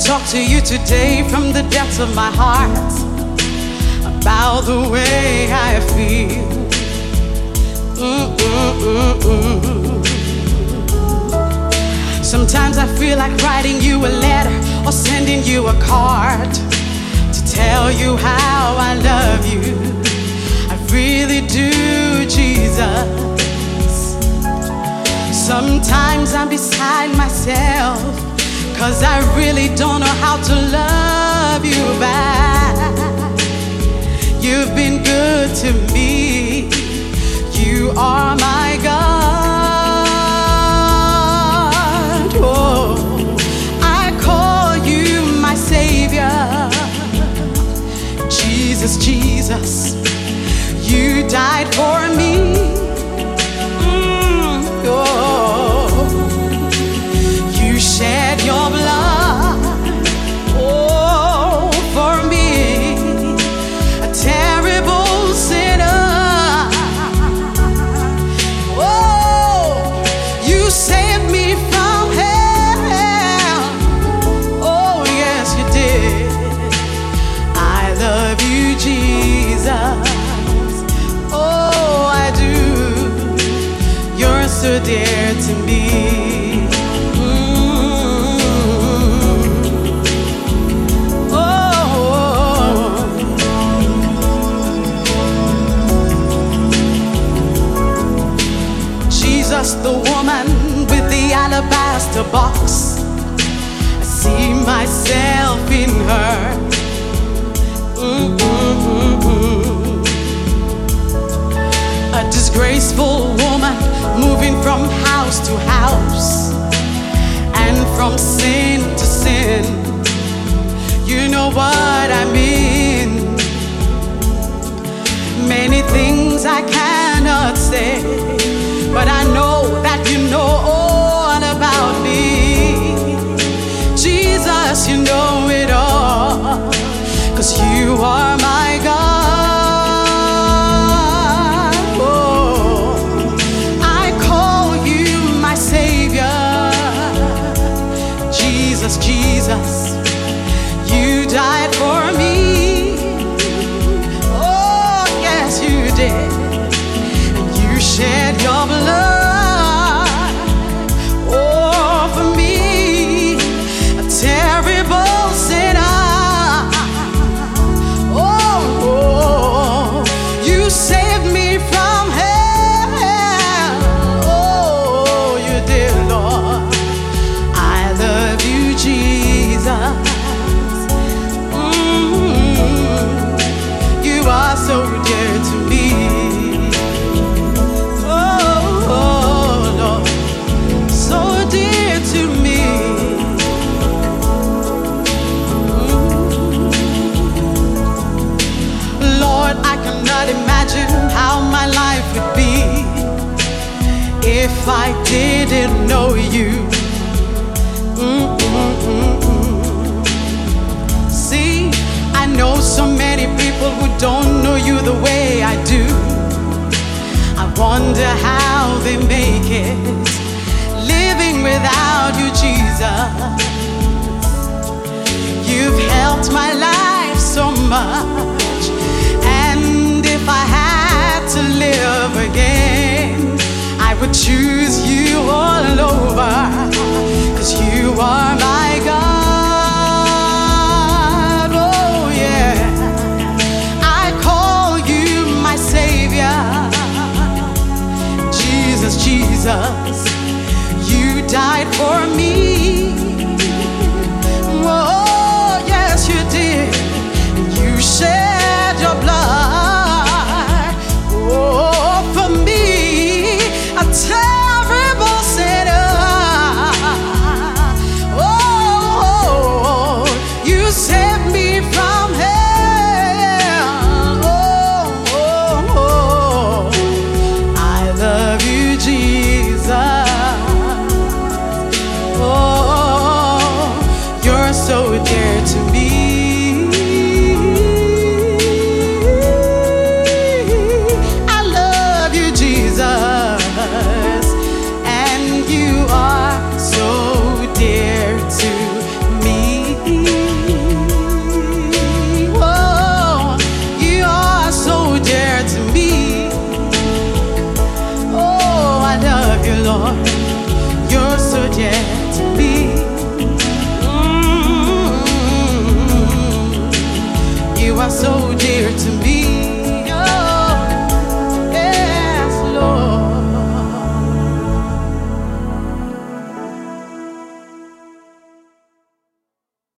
talk to you today from the depths of my heart about the way I feel. Sometimes I feel like writing you a letter or sending you a card to tell you how I love you. I really do, Jesus. Sometimes I'm beside myself, cause I really don't know how to love you back. You've been good to me, you are my God. Oh, I call you my Savior. Jesus, Jesus, you died for box. I see myself in her. Mm-mm-mm-mm. A disgraceful woman moving from house to house and from sin to sin. You know what I mean. Many things I cannot you know it all, cause you are my Lord, I cannot imagine how my life would be if I didn't know you. Mm-mm-mm-mm. See, I know so many people who don't know you the way I do. I wonder how they make it living without you, Jesus. You've helped my life so much. I had to live again, I would choose you all over. Cause you are my you, Lord. You're so gentle.